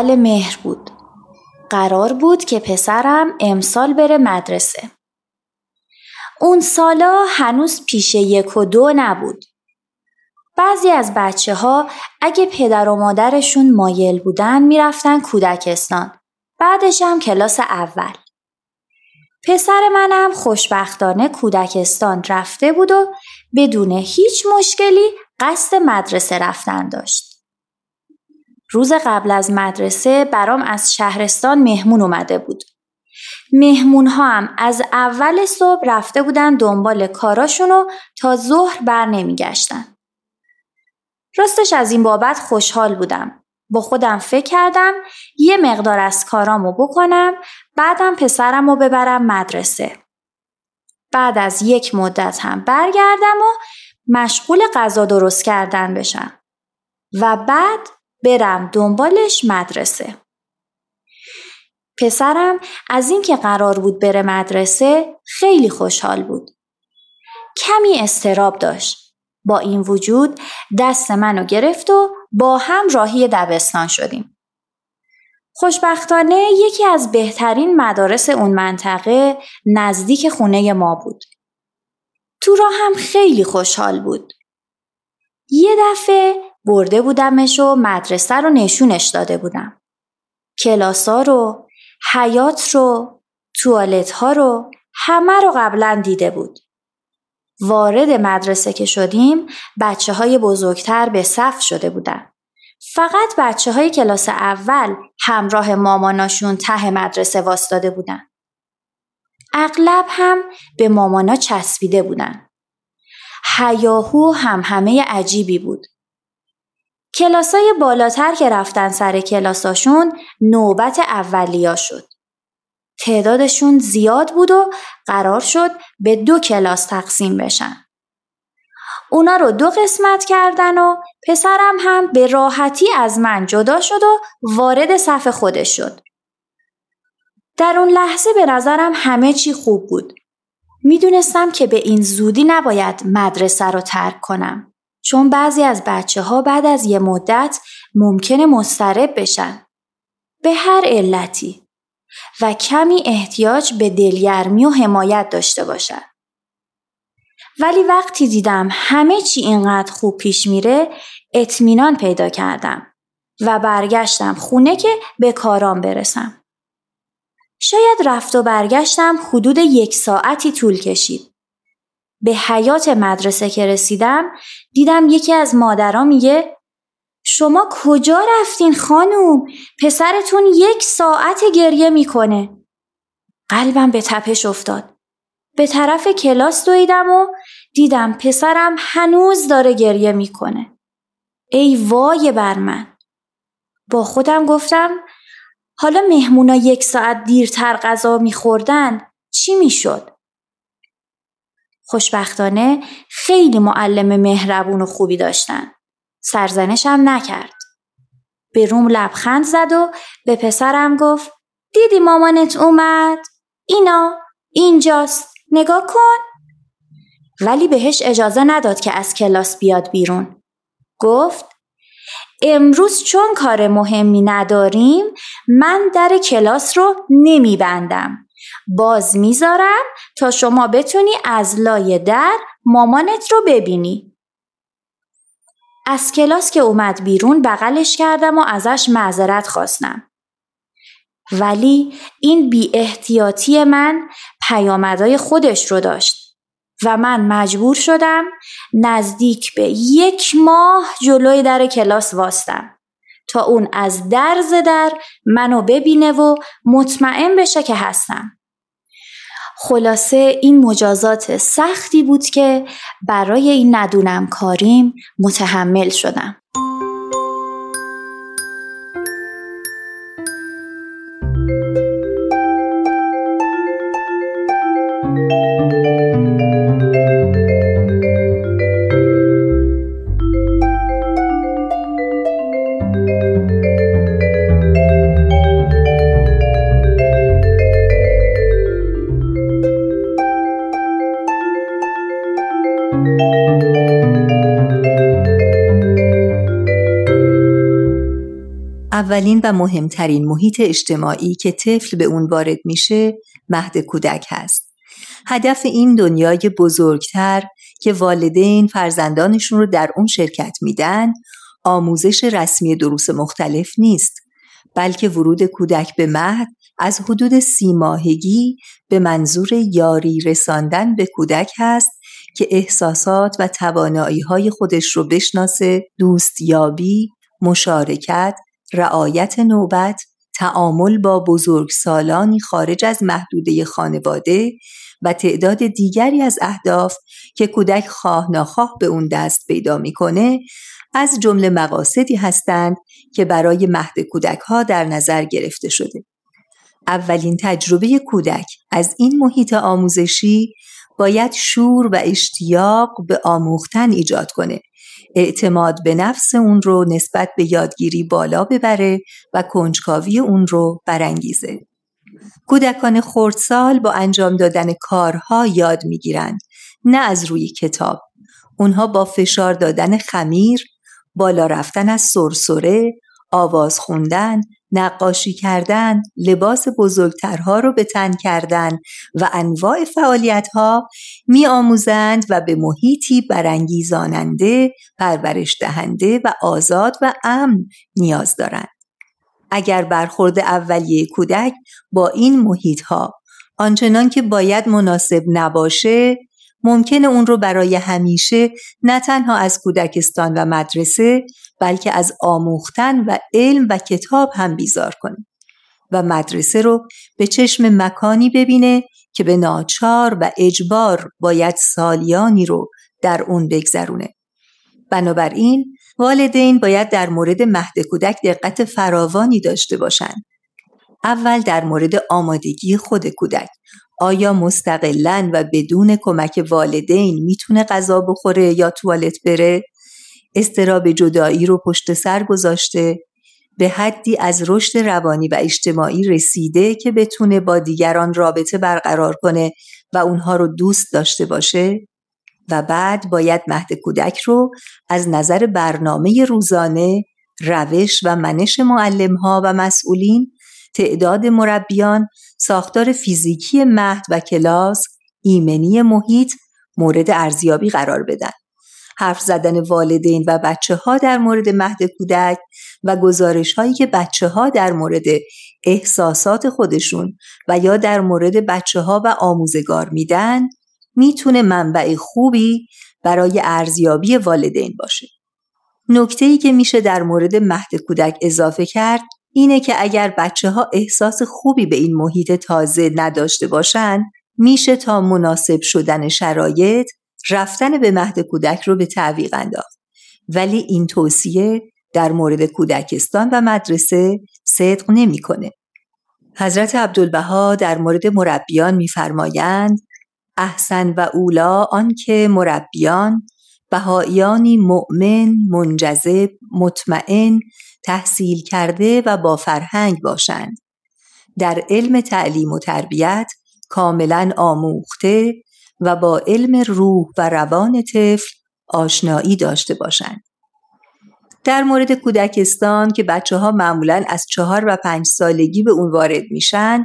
اول مهر بود. قرار بود که پسرم امسال بره مدرسه. اون سالا هنوز پیش یک و دو نبود. بعضی از بچه ها اگه پدر و مادرشون مایل بودن می‌رفتن کودکستان. بعدش هم کلاس اول. پسر منم خوشبختانه کودکستان رفته بود و بدون هیچ مشکلی قصد مدرسه رفتن داشت. روز قبل از مدرسه برام از شهرستان مهمون اومده بود. مهمون ها هم از اول صبح رفته بودن دنبال کاراشونو تا ظهر بر نمیگشتن. راستش از این بابت خوشحال بودم. با خودم فکر کردم یه مقدار از کارامو بکنم بعدم پسرم رو ببرم مدرسه. بعد از یک مدت هم برگردم و مشغول غذا درست کردن بشم. و بعد برم دنبالش مدرسه. پسرم از اینکه قرار بود بره مدرسه خیلی خوشحال بود. کمی استراب داشت. با این وجود دست منو گرفت و با هم راهی دبستان شدیم. خوشبختانه یکی از بهترین مدارس اون منطقه نزدیک خونه ما بود. تو راه هم خیلی خوشحال بود. یه دفعه برده بودمش و مدرسه رو نشونش داده بودم. کلاسا رو، حیات رو، توالت ها رو همه رو قبلا دیده بود. وارد مدرسه که شدیم بچه های بزرگتر به صف شده بودن. فقط بچه های کلاس اول همراه ماماناشون ته مدرسه واستاده بودن. اغلب هم به مامانا چسبیده بودن. حیاهو هم همه عجیبی بود. کلاسای بالاتر که رفتن سر کلاساشون نوبت اولیا شد. تعدادشون زیاد بود و قرار شد به دو کلاس تقسیم بشن. اونا رو دو قسمت کردن و پسرم هم به راحتی از من جدا شد و وارد صف خودش شد. در اون لحظه به نظرم همه چی خوب بود. می‌دونستم که به این زودی نباید مدرسه رو ترک کنم. چون بعضی از بچه ها بعد از یه مدت ممکنه مسترب بشن. به هر علتی و کمی احتیاج به دلگرمی و حمایت داشته باشن. ولی وقتی دیدم همه چی اینقدر خوب پیش میره اطمینان پیدا کردم و برگشتم خونه که به کارام برسم. شاید رفت و برگشتم حدود یک ساعتی طول کشید. به حیات مدرسه که رسیدم دیدم یکی از مادرها میگه شما کجا رفتین خانوم؟ پسرتون یک ساعت گریه می‌کنه. قلبم به تپش افتاد. به طرف کلاس دویدم و دیدم پسرم هنوز داره گریه می‌کنه. ای وای بر من. با خودم گفتم حالا مهمونا یک ساعت دیرتر غذا میخوردن چی می‌شد؟ خوشبختانه خیلی معلم مهربون و خوبی داشتن. سرزنشم نکرد. به روم لبخند زد و به پسرم گفت دیدی مامانت اومد؟ اینا اینجاست نگاه کن ولی بهش اجازه نداد که از کلاس بیاد بیرون گفت امروز چون کار مهمی نداریم من در کلاس رو نمیبندم باز می‌ذارم تا شما بتونی از لای در مامانت رو ببینی. از کلاس که اومد بیرون بغلش کردم و ازش معذرت خواستم. ولی این بی احتیاطی من پیامدهای خودش رو داشت و من مجبور شدم نزدیک به یک ماه جلوی در کلاس واستم تا اون از درز در منو ببینه و مطمئن بشه که هستم. خلاصه این مجازات سختی بود که برای این ندونم کاریم متحمل شدم. اولین و مهمترین محیط اجتماعی که طفل به اون وارد میشه مهد کودک هست. هدف این دنیای بزرگتر که والدین فرزندانشون رو در اون شرکت میدن آموزش رسمی دروس مختلف نیست بلکه ورود کودک به مهد از حدود سی ماهگی به منظور یاری رساندن به کودک هست که احساسات و توانایی های خودش رو بشناسه دوستیابی، مشارکت، رعایت نوبت، تعامل با بزرگسالانی خارج از محدوده خانواده و تعداد دیگری از اهداف که کودک خواه ناخواه به اون دست پیدا می‌کنه از جمله مقاصدی هستند که برای مهد کودک ها در نظر گرفته شده. اولین تجربه کودک از این محیط آموزشی باید شور و اشتیاق به آموختن ایجاد کنه اعتماد به نفس اون رو نسبت به یادگیری بالا ببره و کنجکاوی اون رو برانگیزه. کودکان خردسال با انجام دادن کارها یاد می‌گیرند نه از روی کتاب. اونها با فشار دادن خمیر، بالا رفتن از سرسره، آواز خوندن، نقاشی کردن، لباس بزرگترها رو به تن کردن و انواع فعالیت ها می آموزند و به محیطی برانگیزاننده، پرورش دهنده و آزاد و امن نیاز دارند. اگر برخورد اولیه کودک با این محیط ها آنچنان که باید مناسب نباشه ممکنه اون رو برای همیشه نه تنها از کودکستان و مدرسه بلکه از آموختن و علم و کتاب هم بیزار کنه و مدرسه رو به چشم مکانی ببینه که به ناچار و اجبار باید سالیانی رو در اون بگذرونه. بنابراین والدین باید در مورد مهد کودک دقت فراوانی داشته باشند. اول در مورد آمادگی خود کودک. آیا مستقلا و بدون کمک والدین می‌تونه غذا بخوره یا توالت بره؟ استراب جدایی رو پشت سر گذاشته. به حدی از رشد روانی و اجتماعی رسیده که بتونه با دیگران رابطه برقرار کنه و اونها رو دوست داشته باشه. و بعد باید مهد کودک رو از نظر برنامه روزانه روش و منش معلم ها و مسئولین تعداد مربیان ساختار فیزیکی مهد و کلاس ایمنی محیط مورد ارزیابی قرار بدن حرف زدن والدین و بچه ها در مورد مهد کودک و گزارش هایی که بچه ها در مورد احساسات خودشون و یا در مورد بچه ها و آموزگار میدن می‌تونه منبع خوبی برای ارزیابی والدین باشه. نکته ای که میشه در مورد مهد کودک اضافه کرد اینه که اگر بچه ها احساس خوبی به این محیط تازه نداشته باشند میشه تا مناسب شدن شرایط رفتن به مهد کودک رو به تعویق انداخت ولی این توصیه در مورد کودکستان و مدرسه صدق نمی‌کنه. حضرت عبدالبها در مورد مربیان میفرمایند احسن و اولا آنکه مربیان بهاییانی مؤمن منجذب مطمئن تحصیل کرده و با فرهنگ باشند. در علم تعلیم و تربیت کاملا آموخته و با علم روح و روان طفل آشنایی داشته باشند. در مورد کودکستان که بچه ها معمولا از چهار و پنج سالگی به اون وارد میشن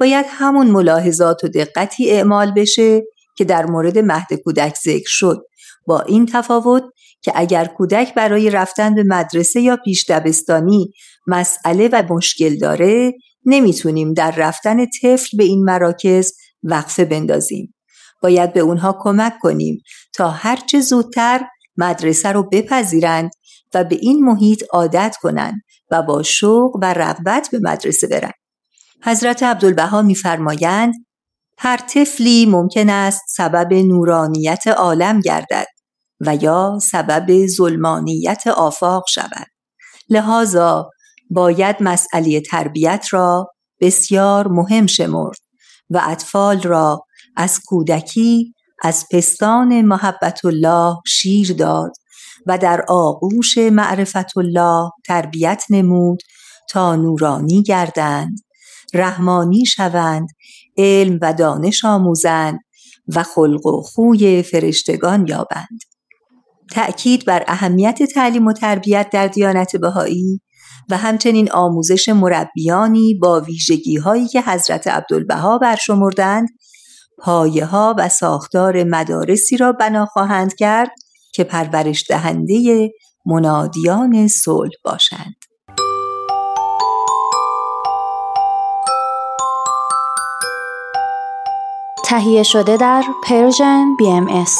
باید همون ملاحظات و دقتی اعمال بشه که در مورد مهد کودک ذکر شد. با این تفاوت که اگر کودک برای رفتن به مدرسه یا پیش دبستانی مسئله و مشکل داره نمی‌تونیم در رفتن طفل به این مراکز وقفه بندازیم. باید به اونها کمک کنیم تا هرچه زودتر مدرسه رو بپذیرند و به این محیط عادت کنند و با شوق و رغبت به مدرسه برند. حضرت عبدالبها میفرمایند هر طفلی ممکن است سبب نورانیت عالم گردد و یا سبب ظلمانیت آفاق شود. لذا باید مسئله تربیت را بسیار مهم شمرد و اطفال را از کودکی از پستان محبت الله شیر داد و در آغوش معرفت الله تربیت نمود تا نورانی گردند رحمانی شوند علم و دانش آموزند و خلق و خوی فرشتگان یابند. تأکید بر اهمیت تعلیم و تربیت در دیانت بهایی و همچنین آموزش مربیانی با ویژگی هایی که حضرت عبدالبها برشمردند پایه ها و ساختار مدارسی را بنا خواهند کرد که پرورش دهنده منادیان صلح باشند. تهیه شده در پرژن BMS